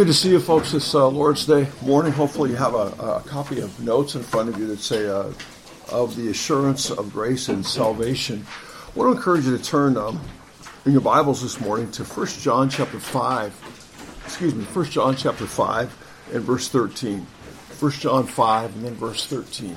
Good to see you folks this uh, Lord's Day morning. Hopefully, you have a, a, copy of notes in front of you that say, uh, Of the Assurance of Grace and Salvation. I want to encourage you to turn um, in your Bibles this morning to 1 John chapter 5. Excuse me, 1 John chapter 5 and verse 13. 1 John 5 and then verse 13.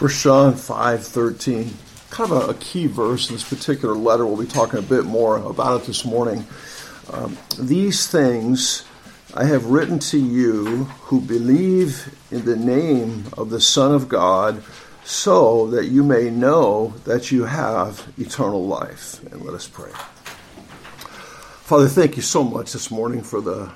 First John five thirteen, kind of a, a, key verse in this particular letter. We'll be talking a bit more about it this morning. Um, These things I have written to you who believe in the name of the Son of God, so that you may know that you have eternal life. And let us pray. Father, thank you so much this morning for the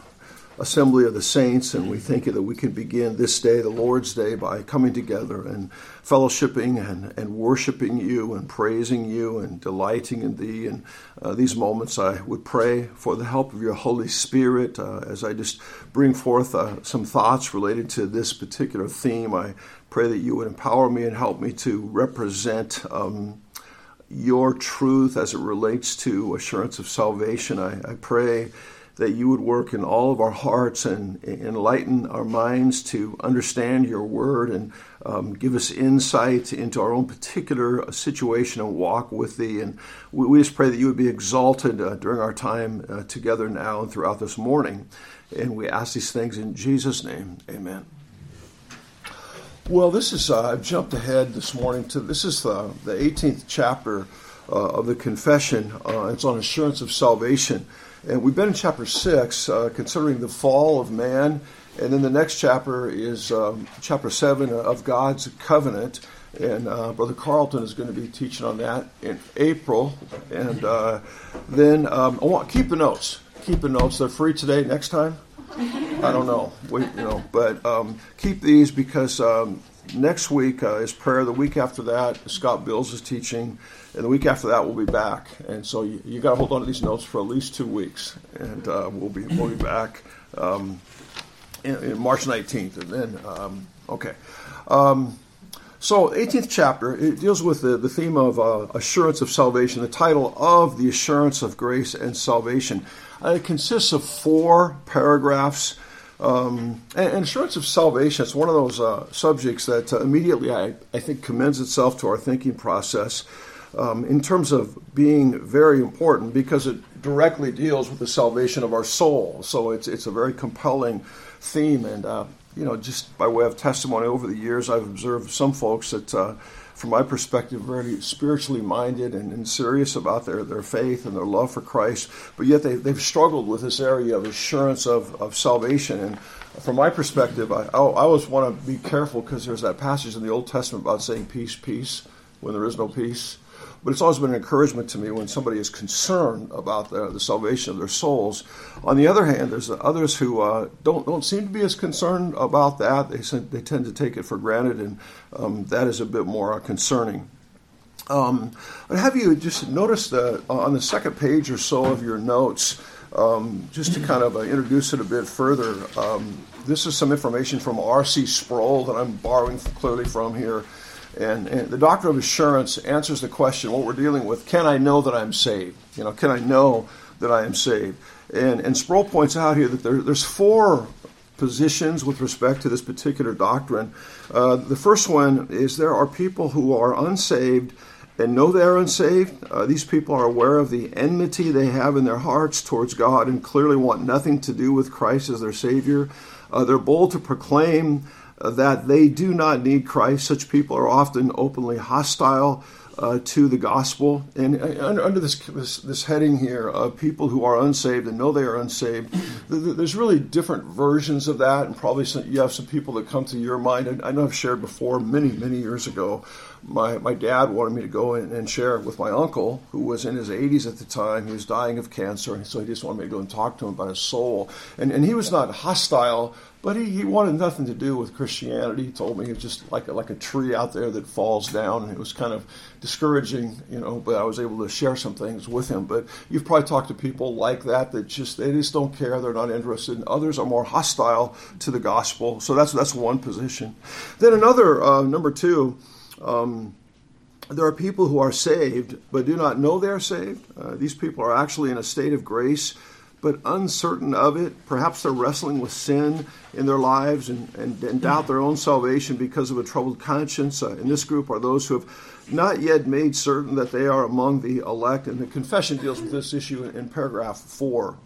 assembly of the saints, and we thank you that we can begin this day, the Lord's Day, by coming together and fellowshipping and, and worshiping you and praising you and delighting in thee. And uh, these moments, I would pray for the help of your Holy Spirit uh, as I just bring forth uh, some thoughts related to this particular theme. I pray that you would empower me and help me to represent. Um, your truth as it relates to assurance of salvation. I, I pray that you would work in all of our hearts and enlighten our minds to understand your word and um, give us insight into our own particular situation and walk with thee. And we, we just pray that you would be exalted uh, during our time uh, together now and throughout this morning. And we ask these things in Jesus' name. Amen. Well, this is, uh, I've jumped ahead this morning to this is the, the 18th chapter uh, of the confession. Uh, it's on assurance of salvation. And we've been in chapter 6, uh, considering the fall of man. And then the next chapter is um, chapter 7 of God's covenant. And uh, Brother Carlton is going to be teaching on that in April. And uh, then um, I want keep the notes. Keep the notes. They're free today. Next time, I don't know. We, you know, but um, keep these because um, next week uh, is prayer. The week after that, Scott Bills is teaching, and the week after that, we'll be back. And so you, you got to hold on to these notes for at least two weeks, and uh, we'll be we'll be back um, in, in, March 19th, and then um, okay. Um, so, 18th chapter it deals with the, the theme of uh, assurance of salvation. The title of the assurance of grace and salvation. Uh, it consists of four paragraphs. Um, and, assurance of salvation is one of those uh, subjects that uh, immediately I, I think commends itself to our thinking process um, in terms of being very important because it directly deals with the salvation of our soul. So it's, it's a very compelling theme. And, uh, you know, just by way of testimony over the years, I've observed some folks that uh, from my perspective, very spiritually minded and, and, serious about their, their faith and their love for Christ, but yet they, they've struggled with this area of assurance of, of salvation. And from my perspective, I, I always want to be careful because there's that passage in the Old Testament about saying peace, peace, when there is no peace. But it's always been an encouragement to me when somebody is concerned about the, the salvation of their souls. On the other hand, there's others who uh, don't don't seem to be as concerned about that. They they tend to take it for granted, and um, that is a bit more uh, concerning. Um, have you just noticed that on the second page or so of your notes, um, just to kind of uh, introduce it a bit further, um, this is some information from R.C. Sproul that I'm borrowing clearly from here. And, and, the doctrine of assurance answers the question, what we're dealing with, can I know that I'm saved? You know, can I know that I am saved? And, and Sproul points out here that there, there's four positions with respect to this particular doctrine. Uh, the first one is there are people who are unsaved and know they are unsaved. Uh, these people are aware of the enmity they have in their hearts towards God and clearly want nothing to do with Christ as their Savior. Uh, they're bold to proclaim that they do not need Christ. Such people are often openly hostile uh, to the gospel. And uh, under this, this, this heading here of people who are unsaved and know they are unsaved, there's really different versions of that, and probably some, you have some people that come to your mind. I know I've shared before many many years ago. My my dad wanted me to go and share with my uncle, who was in his 80s at the time. He was dying of cancer, and so he just wanted me to go and talk to him about his soul. And and he was not hostile But he, he wanted nothing to do with Christianity. He told me it was just like a, like a tree out there that falls down. It was kind of discouraging, you know, but I was able to share some things with him. But you've probably talked to people like that that just, they just don't care. They're not interested. And others are more hostile to the gospel. So that's, that's one position. Then another, uh, number two, um, there are people who are saved but do not know they are saved. Uh, these people are actually in a state of grace but uncertain of it. Perhaps they're wrestling with sin in their lives and, and, and doubt their own salvation because of a troubled conscience. Uh, in this group are those who have not yet made certain that they are among the elect, and the confession deals with this issue in, in paragraph four.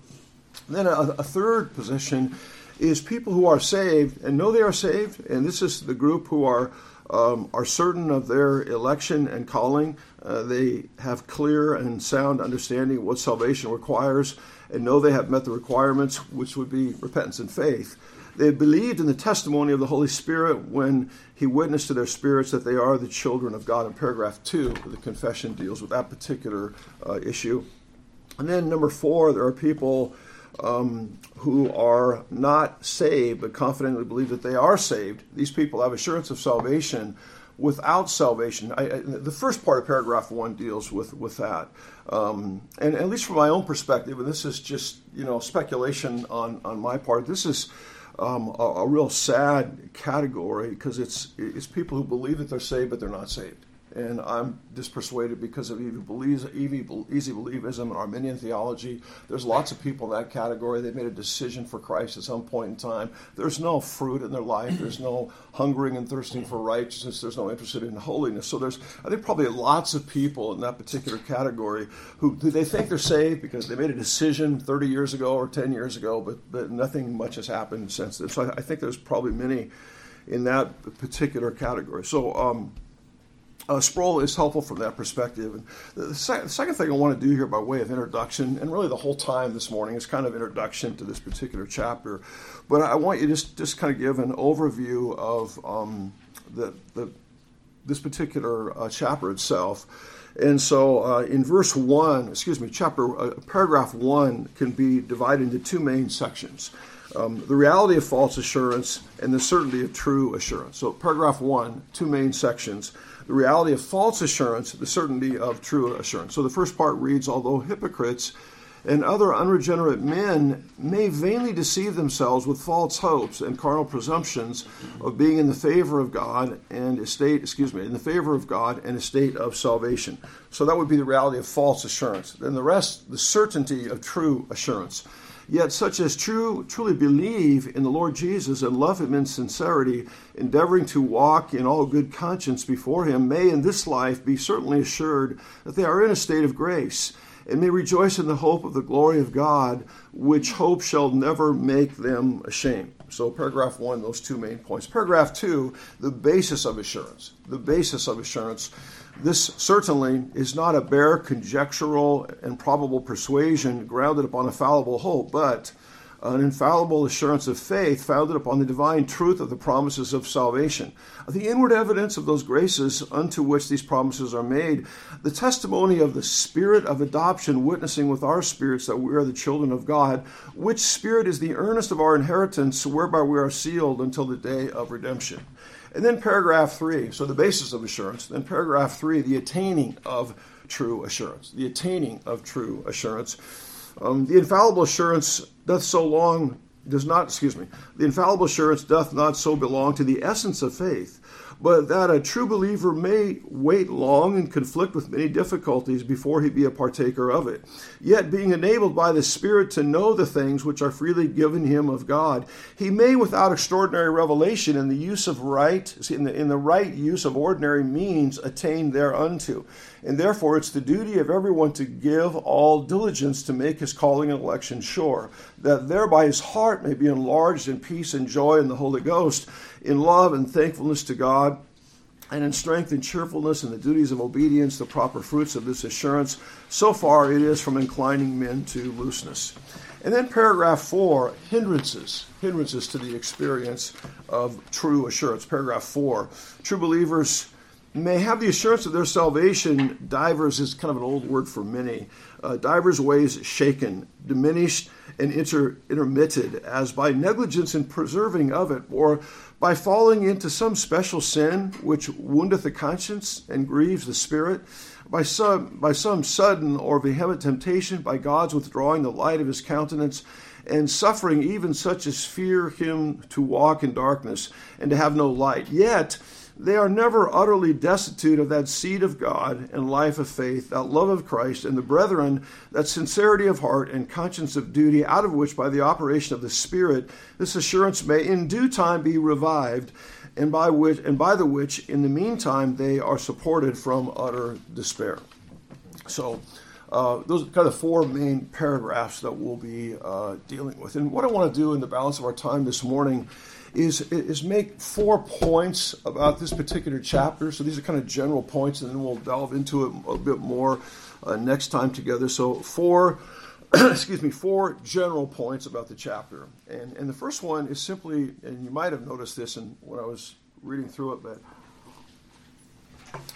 then a, a third position is people who are saved and know they are saved, and this is the group who are um, are certain of their election and calling. Uh, they have clear and sound understanding of what salvation requires and know they have met the requirements, which would be repentance and faith. They have believed in the testimony of the Holy Spirit when He witnessed to their spirits that they are the children of God. In paragraph two, the confession deals with that particular uh, issue. And then, number four, there are people um, who are not saved but confidently believe that they are saved. These people have assurance of salvation without salvation. I, I, the first part of paragraph one deals with with that, um, and at least from my own perspective, and this is just you know speculation on on my part. This is. Um, a, a, real sad category because it's it's people who believe that they're saved but they're not saved and I'm dispersuaded because of easy, believism and Arminian theology. There's lots of people in that category. They've made a decision for Christ at some point in time. There's no fruit in their life. There's no hungering and thirsting for righteousness. There's no interest in holiness. So there's, I think, probably lots of people in that particular category who, who they think they're saved because they made a decision 30 years ago or 10 years ago, but, but nothing much has happened since then. So I, I think there's probably many in that particular category. So. Um, uh, Sproul is helpful from that perspective. And the, sec- the, second thing I want to do here by way of introduction, and really the whole time this morning, is kind of introduction to this particular chapter. But I want you to just, just kind of give an overview of um, the, the, this particular uh, chapter itself. And so uh, in verse 1, excuse me, chapter, uh, paragraph 1 can be divided into two main sections. Um, the reality of false assurance and the certainty of true assurance. So, paragraph one, two main sections the reality of false assurance, the certainty of true assurance. So the first part reads Although hypocrites and other unregenerate men may vainly deceive themselves with false hopes and carnal presumptions of being in the favor of God and a state, excuse me, in the favor of God and a state of salvation. So that would be the reality of false assurance. Then the rest, the certainty of true assurance. Yet such as true, truly believe in the Lord Jesus and love him in sincerity, endeavoring to walk in all good conscience before him, may in this life be certainly assured that they are in a state of grace, and may rejoice in the hope of the glory of God, which hope shall never make them ashamed. So, paragraph one, those two main points. Paragraph two, the basis of assurance. The basis of assurance. This certainly is not a bare conjectural and probable persuasion grounded upon a fallible hope, but an infallible assurance of faith founded upon the divine truth of the promises of salvation. The inward evidence of those graces unto which these promises are made, the testimony of the Spirit of adoption witnessing with our spirits that we are the children of God, which Spirit is the earnest of our inheritance, whereby we are sealed until the day of redemption. And then paragraph three, so the basis of assurance. Then paragraph three, the attaining of true assurance. The attaining of true assurance. Um, the infallible assurance doth so long does not, excuse me, the infallible assurance doth not so belong to the essence of faith, but that a true believer may wait long and conflict with many difficulties before he be a partaker of it. Yet, being enabled by the Spirit to know the things which are freely given him of God, he may, without extraordinary revelation, in the use of right, in the, in the right use of ordinary means, attain thereunto. And therefore, it's the duty of everyone to give all diligence to make his calling and election sure, that thereby his heart may be enlarged in peace and joy in the Holy Ghost in love and thankfulness to God, and in strength and cheerfulness and the duties of obedience, the proper fruits of this assurance. So far, it is from inclining men to looseness. And then paragraph four, hindrances, hindrances to the experience of true assurance. Paragraph four, true believers may have the assurance of their salvation, divers is kind of an old word for many, uh, divers ways shaken, diminished, and inter- intermitted, as by negligence in preserving of it, or by falling into some special sin which woundeth the conscience and grieves the spirit, by some, by some sudden or vehement temptation, by God's withdrawing the light of his countenance, and suffering even such as fear him to walk in darkness and to have no light. Yet, they are never utterly destitute of that seed of God and life of faith, that love of Christ, and the brethren, that sincerity of heart and conscience of duty, out of which, by the operation of the Spirit, this assurance may in due time be revived, and by which and by the which, in the meantime, they are supported from utter despair. So. Uh, those are kind of four main paragraphs that we'll be uh, dealing with. And what I want to do in the balance of our time this morning is, is make four points about this particular chapter. So these are kind of general points, and then we'll delve into it a bit more uh, next time together. So four, excuse me, four general points about the chapter. And, and the first one is simply, and you might have noticed this in, when I was reading through it, but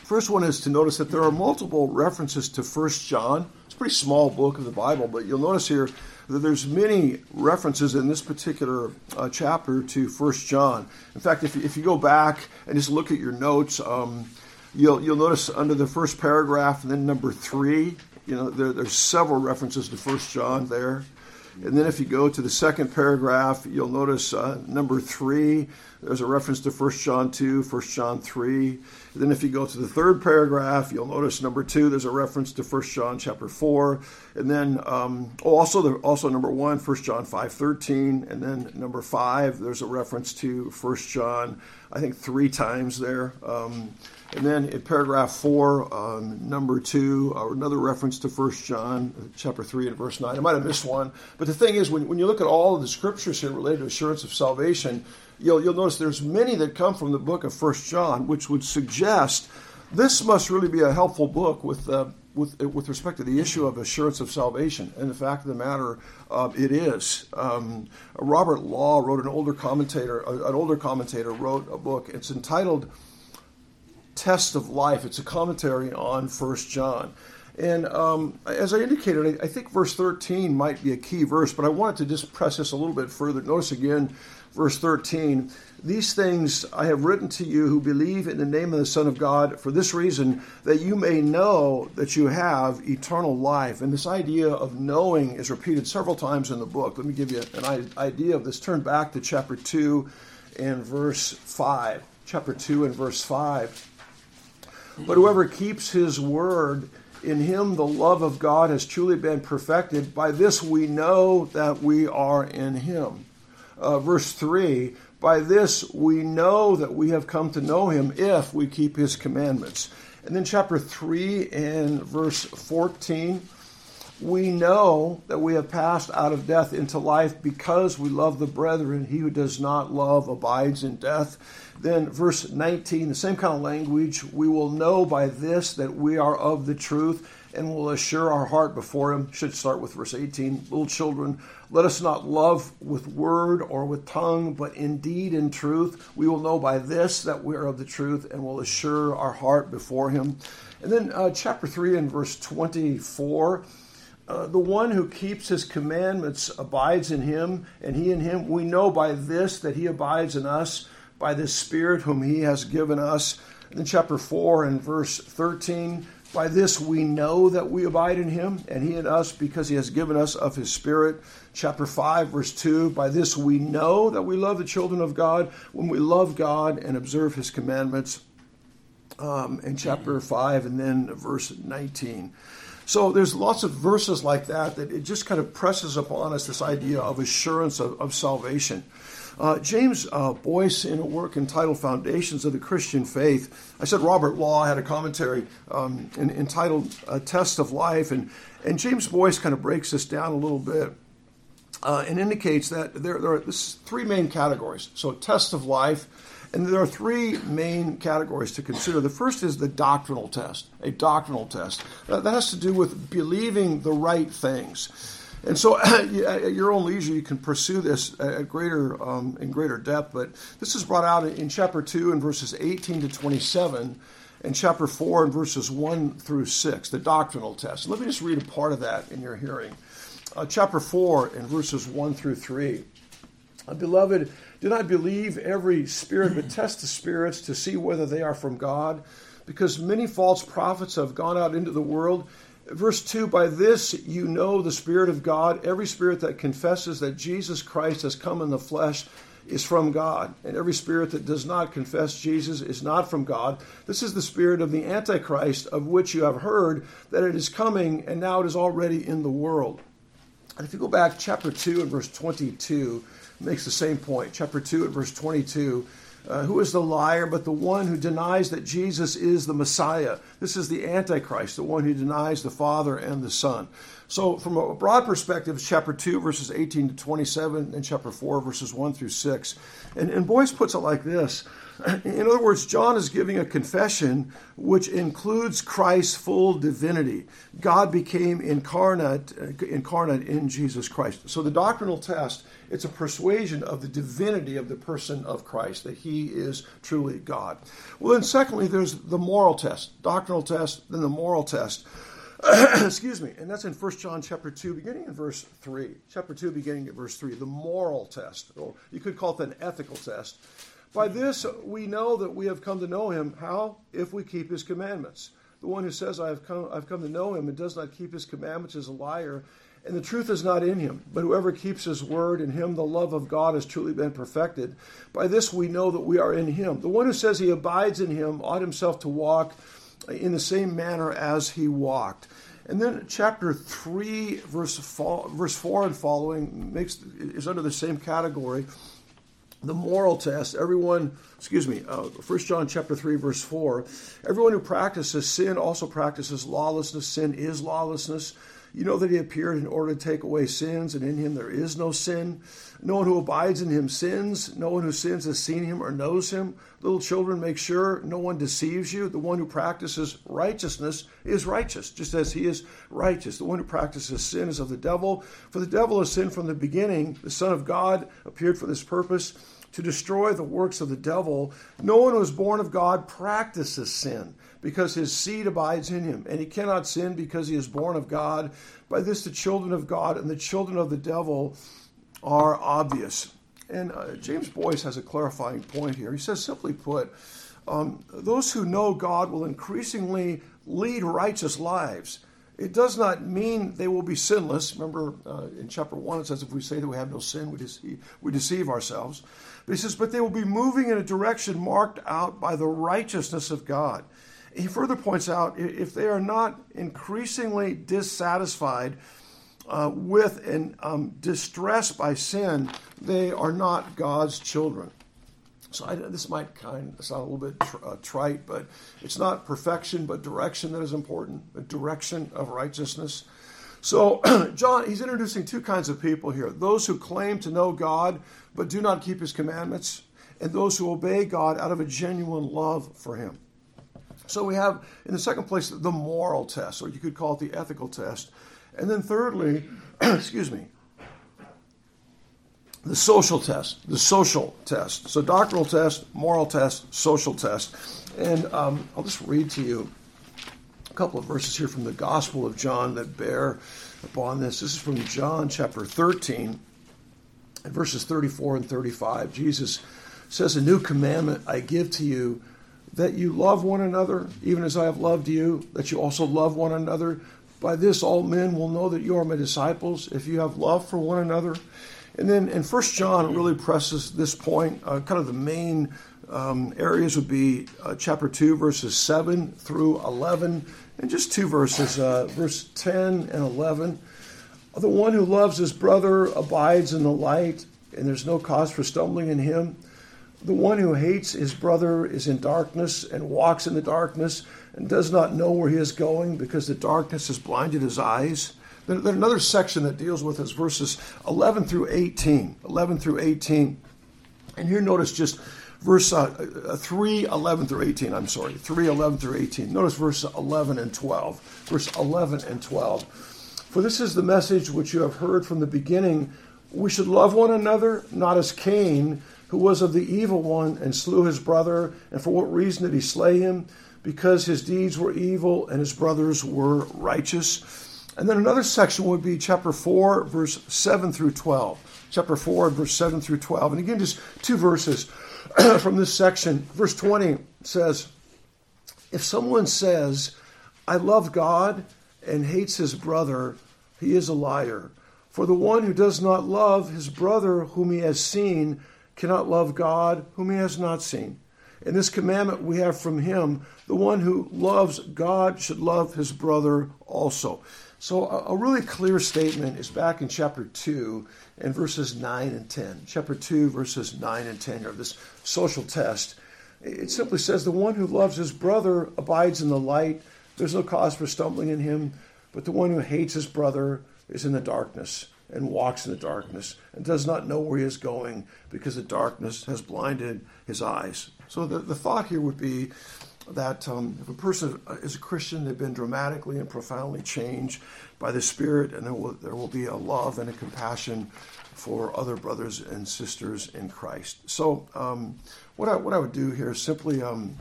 first one is to notice that there are multiple references to First John. It's a pretty small book of the Bible, but you'll notice here there's many references in this particular uh, chapter to First John. In fact, if, if you go back and just look at your notes, um, you'll you'll notice under the first paragraph and then number three, you know, there, there's several references to First John there. And then if you go to the second paragraph, you'll notice uh, number three, there's a reference to 1 John 2, 1 John 3. And then if you go to the third paragraph, you'll notice number two, there's a reference to 1 John chapter 4. And then um, oh, also, the, also number one, 1 John 5, 13. And then number five, there's a reference to 1 John, I think three times there. Um, and then in paragraph four, um, number two, uh, another reference to 1 John uh, chapter 3 and verse 9. I might have missed one. But the thing is, when, when you look at all of the scriptures here related to assurance of salvation, you'll, you'll notice there's many that come from the book of 1 John, which would suggest this must really be a helpful book with, uh, with, with respect to the issue of assurance of salvation. And the fact of the matter, uh, it is. Um, Robert Law wrote an older commentator, an older commentator wrote a book. It's entitled test of life. It's a commentary on First John. And um, as I indicated, I, I, think verse 13 might be a key verse, but I wanted to just press this a little bit further. Notice again, verse 13 These things I have written to you who believe in the name of the Son of God for this reason, that you may know that you have eternal life. And this idea of knowing is repeated several times in the book. Let me give you an idea of this. Turn back to chapter 2 and verse 5. Chapter 2 and verse 5. But whoever keeps his word, in him the love of God has truly been perfected. By this we know that we are in him. Uh, verse 3 By this we know that we have come to know him if we keep his commandments. And then chapter 3 and verse 14 we know that we have passed out of death into life because we love the brethren. He who does not love abides in death. Then, verse 19, the same kind of language. We will know by this that we are of the truth and will assure our heart before Him. Should start with verse 18. Little children, let us not love with word or with tongue, but indeed in truth. We will know by this that we are of the truth and will assure our heart before Him. And then, uh, chapter 3 and verse 24. Uh, the one who keeps his commandments abides in him, and he in him. We know by this that he abides in us by the Spirit whom He has given us. In chapter 4 and verse 13, by this we know that we abide in Him, and He in us, because He has given us of His Spirit. Chapter 5, verse 2, by this we know that we love the children of God when we love God and observe His commandments. Um, in chapter 5 and then verse 19. So there's lots of verses like that that it just kind of presses upon us this idea of assurance of, of salvation. Uh, James uh, Boice, in a work entitled Foundations of the Christian Faith, I said Robert Law had a commentary um, in, entitled A Test of Life, and, and James Boice kind of breaks this down a little bit uh, and indicates that there, there are three main categories. So, test of life, and there are three main categories to consider. The first is the doctrinal test, a doctrinal test. that has to do with believing the right things. And so, at your own leisure, you can pursue this at greater um, in greater depth. But this is brought out in chapter two, in verses 18 to 27. and chapter 4 and verses 1 through 6, the doctrinal test. Let me just read a part of that in your hearing. Uh, chapter 4 and verses 1 through 3. Uh, Beloved, do not believe every spirit, but test the spirits to see whether they are from God, because many false prophets have gone out into the world. Verse 2 By this you know the Spirit of God. Every spirit that confesses that Jesus Christ has come in the flesh is from God, and every spirit that does not confess Jesus is not from God. This is the spirit of the Antichrist, of which you have heard that it is coming, and now it is already in the world. And if you go back, chapter 2 and verse 22 makes the same point. Chapter 2 and verse 22 uh, who is the liar but the one who denies that Jesus is the Messiah? This is the Antichrist, the one who denies the Father and the Son. So, from a broad perspective, chapter 2, verses 18 to 27, and chapter 4, verses 1 through 6. And, and Boice puts it like this In other words, John is giving a confession which includes Christ's full divinity. God became incarnate, uh, incarnate in Jesus Christ. So, the doctrinal test it's a persuasion of the divinity of the person of Christ, that he is truly God. Well, then, secondly, there's the moral test, doctrinal test, then the moral test. Excuse me, and that's in 1 John chapter 2, beginning in verse 3. Chapter 2, beginning at verse 3, the moral test, or you could call it an ethical test. By this we know that we have come to know him. How? If we keep his commandments. The one who says, I have come, I've come to know him and does not keep his commandments is a liar, and the truth is not in him. But whoever keeps his word, in him the love of God has truly been perfected. By this we know that we are in him. The one who says he abides in him ought himself to walk in the same manner as he walked. And then chapter 3, verse 4, verse 4 and following makes is under the same category. The moral test, everyone, excuse me, uh, John chapter 3, verse 4, everyone who practices sin also practices lawlessness. Sin is lawlessness. You know that he appeared in order to take away sins, and in him there is no sin. No one who abides in him sins. No one who sins has seen him or knows him. Little children, make sure no one deceives you. The one who practices righteousness is righteous, just as he is righteous. The one who practices sin is of the devil. For the devil has sinned from the beginning. The Son of God appeared for this purpose to destroy the works of the devil. No one who is born of God practices sin because his seed abides in him, and he cannot sin because he is born of God. By this, the children of God and the children of the devil are obvious. And uh, James Boice has a clarifying point here. He says, simply put, um, those who know God will increasingly lead righteous lives. It does not mean they will be sinless. Remember uh, in chapter 1, it says, if we say that we have no sin, we deceive, we deceive ourselves. But he says, but they will be moving in a direction marked out by the righteousness of God. He further points out if they are not increasingly dissatisfied uh, with and um, distressed by sin, they are not God's children. So I, this might kind of sound a little bit tr- uh, trite, but it's not perfection, but direction that is important, the direction of righteousness. So John, he's introducing two kinds of people here: those who claim to know God but do not keep His commandments, and those who obey God out of a genuine love for Him. So we have, in the second place, the moral test, or you could call it the ethical test. And then thirdly, excuse me, the social test, the social test. So doctrinal test, moral test, social test. And um, I'll just read to you a couple of verses here from the Gospel of John that bear upon this. This is from John chapter 13, and verses 34 and 35. Jesus says, A new commandment I give to you that you love one another, even as I have loved you, that you also love one another. By this, all men will know that you are my disciples, if you have love for one another. And then in First John, it really presses this point. Uh, kind of the main um, areas would be uh, chapter 2, verses 7 through 11, and just two verses, uh, verse 10 and 11. The one who loves his brother abides in the light, and there's no cause for stumbling in him. The one who hates his brother is in darkness and walks in the darkness and does not know where he is going because the darkness has blinded his eyes. Then, then another section that deals with is verses 11 through 18. 11 through 18. And here notice just verse uh, uh, 3, 11 through 18. I'm sorry, 3, 11 through 18. Notice verse 11 and 12. Verse 11 and 12. For this is the message which you have heard from the beginning. We should love one another, not as Cain who was of the evil one and slew his brother. And for what reason did he slay him? because his deeds were evil and his brothers were righteous. And then another section would be chapter 4, verse 7 through 12. Chapter 4, verse 7 through 12. And again, just two verses from this section. Verse 20 says, If someone says, I love God and hates his brother, he is a liar. For the one who does not love his brother whom he has seen cannot love God whom he has not seen. In this commandment we have from him the one who loves God should love his brother also. So, a, really clear statement is back in chapter 2 and verses 9 and 10. Chapter 2, verses 9 and 10 of this social test. It simply says, The one who loves his brother abides in the light. There's no cause for stumbling in him, but the one who hates his brother is in the darkness and walks in the darkness and does not know where he is going because the darkness has blinded his eyes. So the, the thought here would be that um, if a person is a Christian, they've been dramatically and profoundly changed by the Spirit, and there will, there will be a love and a compassion for other brothers and sisters in Christ. So, um, what, I, what I would do here is simply um,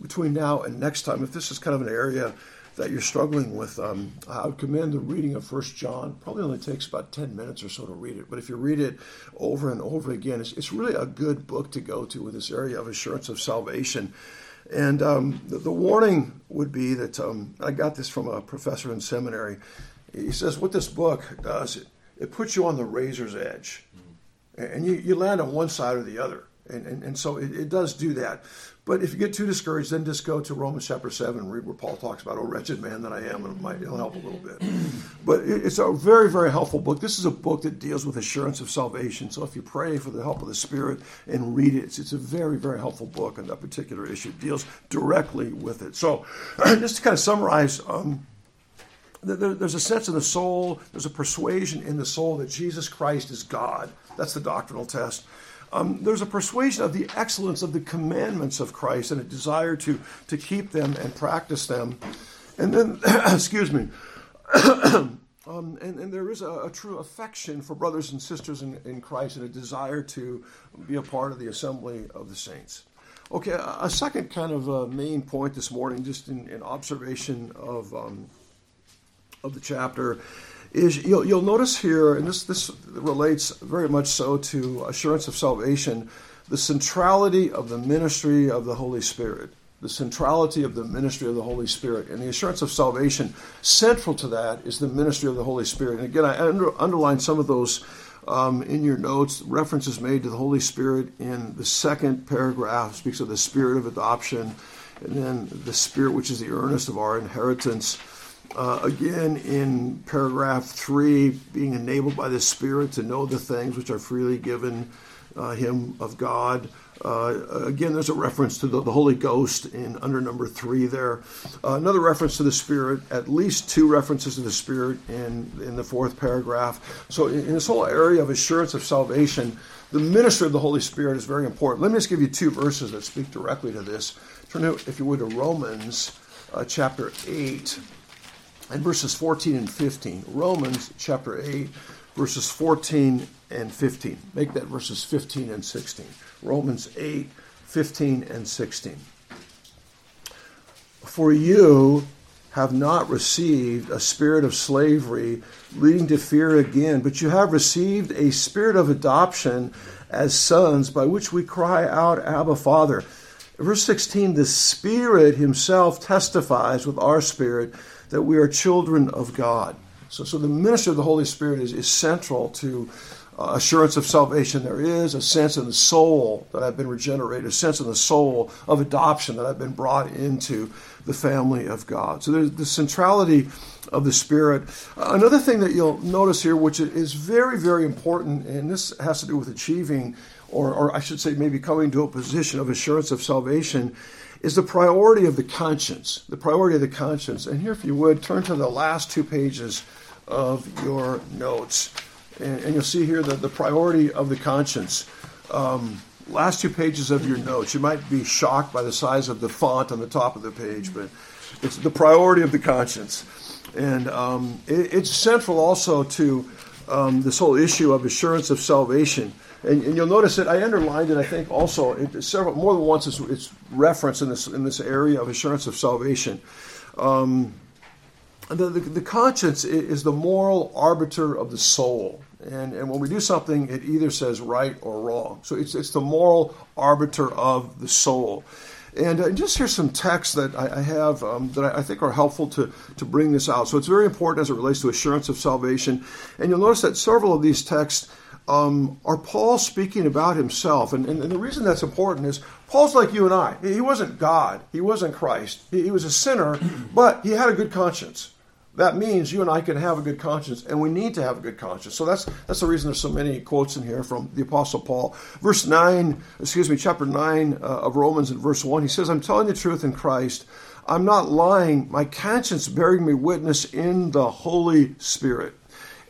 between now and next time, if this is kind of an area that you're struggling with, um, I would commend the reading of First John. Probably only takes about 10 minutes or so to read it, but if you read it over and over again, it's, it's really a good book to go to with this area of assurance of salvation. And um, the, the, warning would be that um, I got this from a professor in seminary. He says, What this book does, it, it puts you on the razor's edge, and you, you land on one side or the other. And, and, and so it, it, does do that. But if you get too discouraged, then just go to Romans chapter 7 and read where Paul talks about, oh, wretched man that I am, and it might it'll help a little bit. But it's a very, very helpful book. This is a book that deals with assurance of salvation. So if you pray for the help of the Spirit and read it, it's, it's a very, very helpful book on that particular issue. It deals directly with it. So just to kind of summarize, um, there's a sense in the soul, there's a persuasion in the soul that Jesus Christ is God. That's the doctrinal test. Um, there's a persuasion of the excellence of the commandments of Christ and a desire to, to keep them and practice them. And then, excuse me, um, and, and, there is a, a, true affection for brothers and sisters in, in, Christ and a desire to be a part of the assembly of the saints. Okay, a, second kind of uh, main point this morning, just in, in observation of, um, of the chapter, is you'll, you'll notice here, and this, this relates very much so to assurance of salvation, the centrality of the ministry of the Holy Spirit. The centrality of the ministry of the Holy Spirit. And the assurance of salvation, central to that is the ministry of the Holy Spirit. And again, I under, underline some of those um, in your notes. References made to the Holy Spirit in the second paragraph speaks of the spirit of adoption, and then the spirit which is the earnest of our inheritance. Uh, again, in paragraph three, being enabled by the Spirit to know the things which are freely given uh, him of God. Uh, again, there's a reference to the, the, Holy Ghost in under number three there. Uh, another reference to the Spirit, at least two references to the Spirit in, in the fourth paragraph. So, in, in this whole area of assurance of salvation, the ministry of the Holy Spirit is very important. Let me just give you two verses that speak directly to this. Turn, to, if you would, to Romans uh, chapter 8 and verses 14 and 15. Romans chapter 8, verses 14 and 15. Make that verses 15 and 16. Romans 8, 15 and 16. For you have not received a spirit of slavery leading to fear again, but you have received a spirit of adoption as sons by which we cry out, Abba, Father. Verse 16, the Spirit Himself testifies with our spirit that we are children of God. So, so the ministry of the Holy Spirit is, is central to uh, assurance of salvation. There is a sense in the soul that I've been regenerated, a sense in the soul of adoption that I've been brought into the family of God. So there's the centrality of the Spirit. Uh, another thing that you'll notice here, which is very, very important, and this has to do with achieving, or, or I should say, maybe coming to a position of assurance of salvation, is the priority of the conscience. The priority of the conscience. And here, if you would, turn to the last two pages of your notes. And, and you'll see here that the priority of the conscience. Um, last two pages of your notes. You might be shocked by the size of the font on the top of the page, but it's the priority of the conscience. And um, it, it's central also to um, this whole issue of assurance of salvation. And, and, you'll notice that I underlined it. I think also it, several more than once it's, it's, referenced in this in this area of assurance of salvation. Um, the, the, the, conscience is the moral arbiter of the soul. And, and when we do something, it either says right or wrong. So it's, it's the moral arbiter of the soul. And uh, just here's some texts that I, I have um, that I, I, think are helpful to, to bring this out. So it's very important as it relates to assurance of salvation. And you'll notice that several of these texts um, are Paul speaking about himself. And, and, and, the reason that's important is Paul's like you and I. He wasn't God, he wasn't Christ. He, he was a sinner, but he had a good conscience that means you and I can have a good conscience, and we need to have a good conscience. So that's that's the reason there's so many quotes in here from the Apostle Paul. Verse nine, excuse me, chapter nine uh, of Romans, in verse one, he says, "I'm telling the truth in Christ. I'm not lying. My conscience bearing me witness in the Holy Spirit."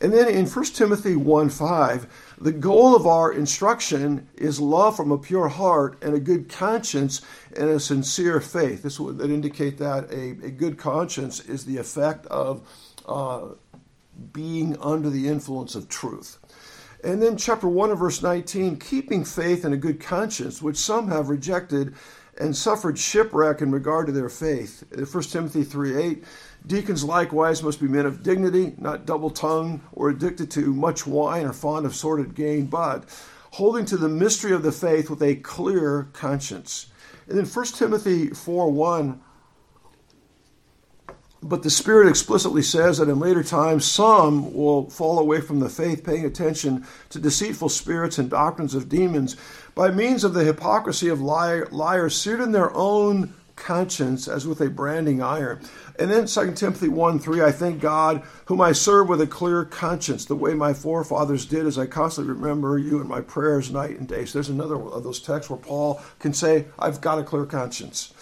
And then in 1 Timothy 1 5, the goal of our instruction is love from a pure heart and a good conscience and a sincere faith. This would indicate that a, a good conscience is the effect of uh, being under the influence of truth. And then, chapter 1 of verse 19, keeping faith and a good conscience, which some have rejected and suffered shipwreck in regard to their faith. 1 Timothy 3 8, Deacons likewise must be men of dignity, not double tongued or addicted to much wine or fond of sordid gain, but holding to the mystery of the faith with a clear conscience. And then 1 Timothy 4 1, but the Spirit explicitly says that in later times some will fall away from the faith, paying attention to deceitful spirits and doctrines of demons by means of the hypocrisy of liars seared in their own conscience as with a branding iron. And then 2 Timothy 1 3, I thank God, whom I serve with a clear conscience, the way my forefathers did, as I constantly remember you in my prayers night and day. So there's another of those texts where Paul can say, I've got a clear conscience.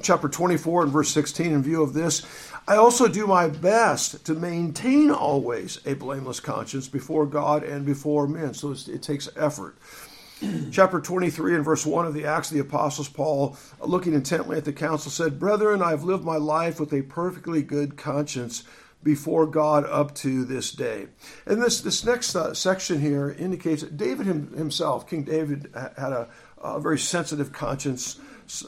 Chapter 24 and verse 16, in view of this, I also do my best to maintain always a blameless conscience before God and before men. So it takes effort chapter 23 and verse 1 of the Acts of the Apostles, Paul, looking intently at the council, said, Brethren, I've lived my life with a perfectly good conscience before God up to this day. And this, this next uh, section here indicates that David him, himself, King David, had a, a very sensitive conscience.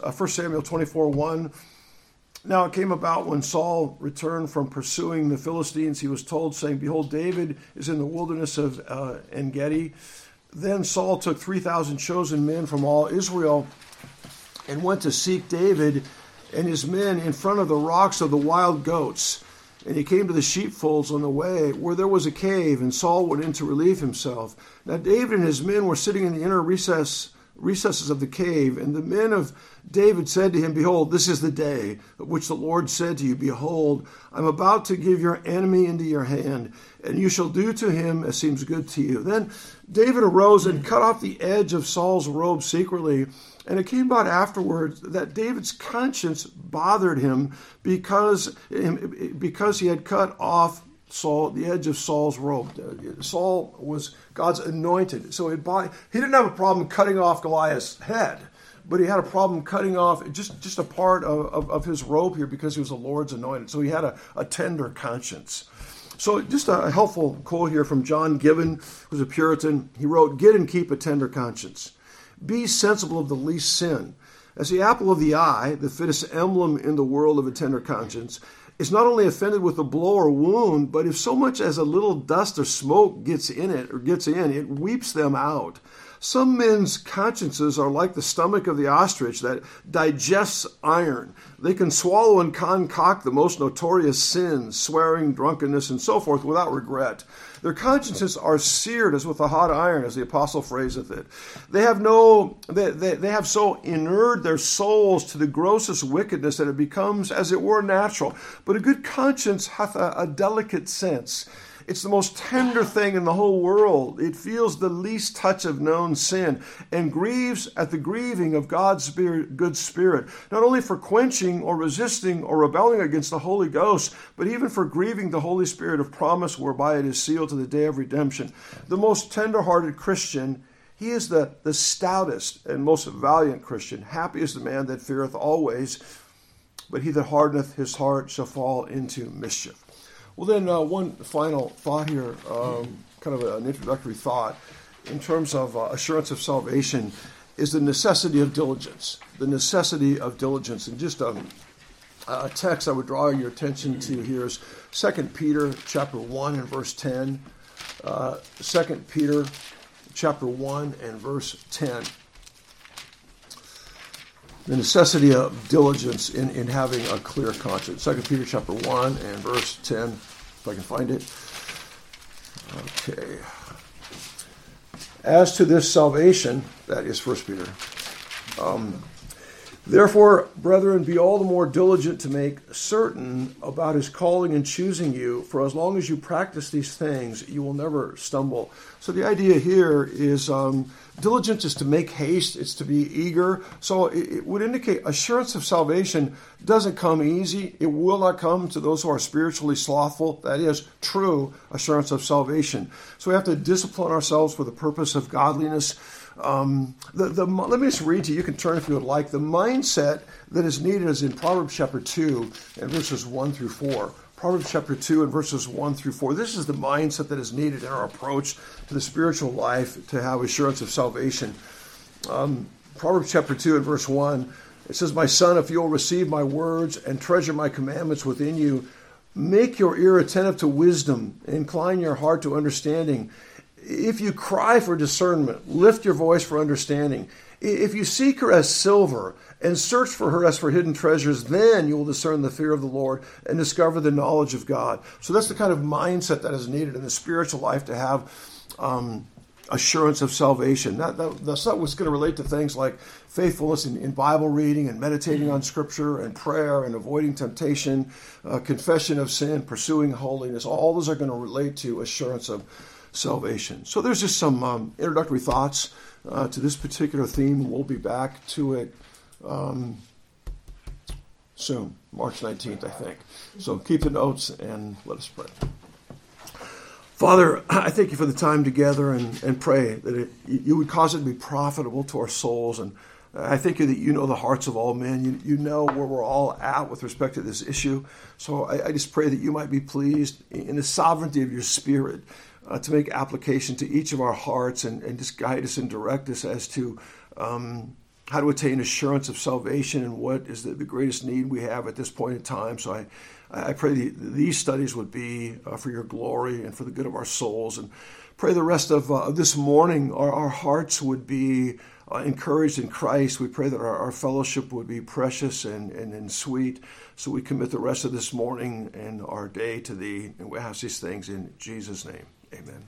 Uh, 1 Samuel 24 1. Now it came about when Saul returned from pursuing the Philistines, he was told, saying, Behold, David is in the wilderness of uh, Engedi. Then Saul took 3,000 chosen men from all Israel and went to seek David and his men in front of the rocks of the wild goats. And he came to the sheepfolds on the way, where there was a cave, and Saul went in to relieve himself. Now David and his men were sitting in the inner recess recesses of the cave. And the men of David said to him, Behold, this is the day at which the Lord said to you, Behold, I'm about to give your enemy into your hand, and you shall do to him as seems good to you. Then David arose and cut off the edge of Saul's robe secretly. And it came about afterwards that David's conscience bothered him because, because he had cut off Saul, the edge of Saul's robe. Saul was God's anointed, so he didn't have a problem cutting off Goliath's head, but he had a problem cutting off just, just a part of, of, of his robe here because he was the Lord's anointed. So he had a, a tender conscience. So, just a helpful quote here from John Gibbon, who's a Puritan. He wrote, Get and keep a tender conscience. Be sensible of the least sin. As the apple of the eye, the fittest emblem in the world of a tender conscience, is not only offended with a blow or wound, but if so much as a little dust or smoke gets in it or gets in, it weeps them out. Some men's consciences are like the stomach of the ostrich that digests iron. They can swallow and concoct the most notorious sins, swearing, drunkenness, and so forth without regret. Their consciences are seared as with a hot iron, as the apostle phraseth it. They have no, they, they, they have so inured their souls to the grossest wickedness that it becomes, as it were, natural. But a good conscience hath a, a delicate sense it's the most tender thing in the whole world. It feels the least touch of known sin and grieves at the grieving of God's spirit, good spirit, not only for quenching or resisting or rebelling against the Holy Ghost, but even for grieving the Holy Spirit of promise whereby it is sealed to the day of redemption. The most tender-hearted Christian he is the, the stoutest and most valiant Christian. Happy is the man that feareth always, but he that hardeneth his heart shall fall into mischief. Well, then, uh, one final thought here, um, kind of an introductory thought in terms of uh, assurance of salvation is the necessity of diligence. The necessity of diligence. And just um, a text I would draw your attention to here is 2 Peter chapter 1 and verse 10. Uh, 2 Peter chapter 1 and verse 10. The necessity of diligence in, in having a clear conscience. Second Peter chapter 1 and verse 10, if I can find it. Okay. As to this salvation, that is 1 Peter. Um, Therefore, brethren, be all the more diligent to make certain about his calling and choosing you, for as long as you practice these things, you will never stumble. So the idea here is um, diligence is to make haste, it's to be eager. So it, it would indicate assurance of salvation doesn't come easy. It will not come to those who are spiritually slothful. That is true assurance of salvation. So we have to discipline ourselves for the purpose of godliness. Um, the, the, let me just read to you. You can turn if you would like. The mindset that is needed is in Proverbs chapter 2 and verses 1 through 4. Proverbs chapter 2 and verses 1 through 4. This is the mindset that is needed in our approach to the spiritual life to have assurance of salvation. Um, Proverbs chapter 2 and verse 1. It says, My son, if you'll receive my words and treasure my commandments within you, make your ear attentive to wisdom, incline your heart to understanding if you cry for discernment, lift your voice for understanding. If you seek her as silver and search for her as for hidden treasures, then you will discern the fear of the Lord and discover the knowledge of God. So that's the kind of mindset that is needed in the spiritual life to have um, assurance of salvation. That, that, that's not what's going to relate to things like faithfulness in, in, Bible reading and meditating on Scripture and prayer and avoiding temptation, uh, confession of sin, pursuing holiness. All those are going to relate to assurance of salvation. So there's just some um, introductory thoughts uh, to this particular theme. We'll be back to it um, soon, March 19th, I think. So keep the notes and let us pray. Father, I thank you for the time together and, and pray that it, you would cause it to be profitable to our souls. And I thank you that you know the hearts of all men. You, you know where we're all at with respect to this issue. So I, I just pray that you might be pleased in the sovereignty of your spirit uh, to make application to each of our hearts and, and just guide us and direct us as to um, how to attain assurance of salvation and what is the, the, greatest need we have at this point in time. So I, I pray the, these studies would be uh, for your glory and for the good of our souls. And pray the rest of uh, this morning our, our hearts would be uh, encouraged in Christ. We pray that our, our fellowship would be precious and, and, and, sweet. So we commit the rest of this morning and our day to thee. And we ask these things in Jesus' name. Amen.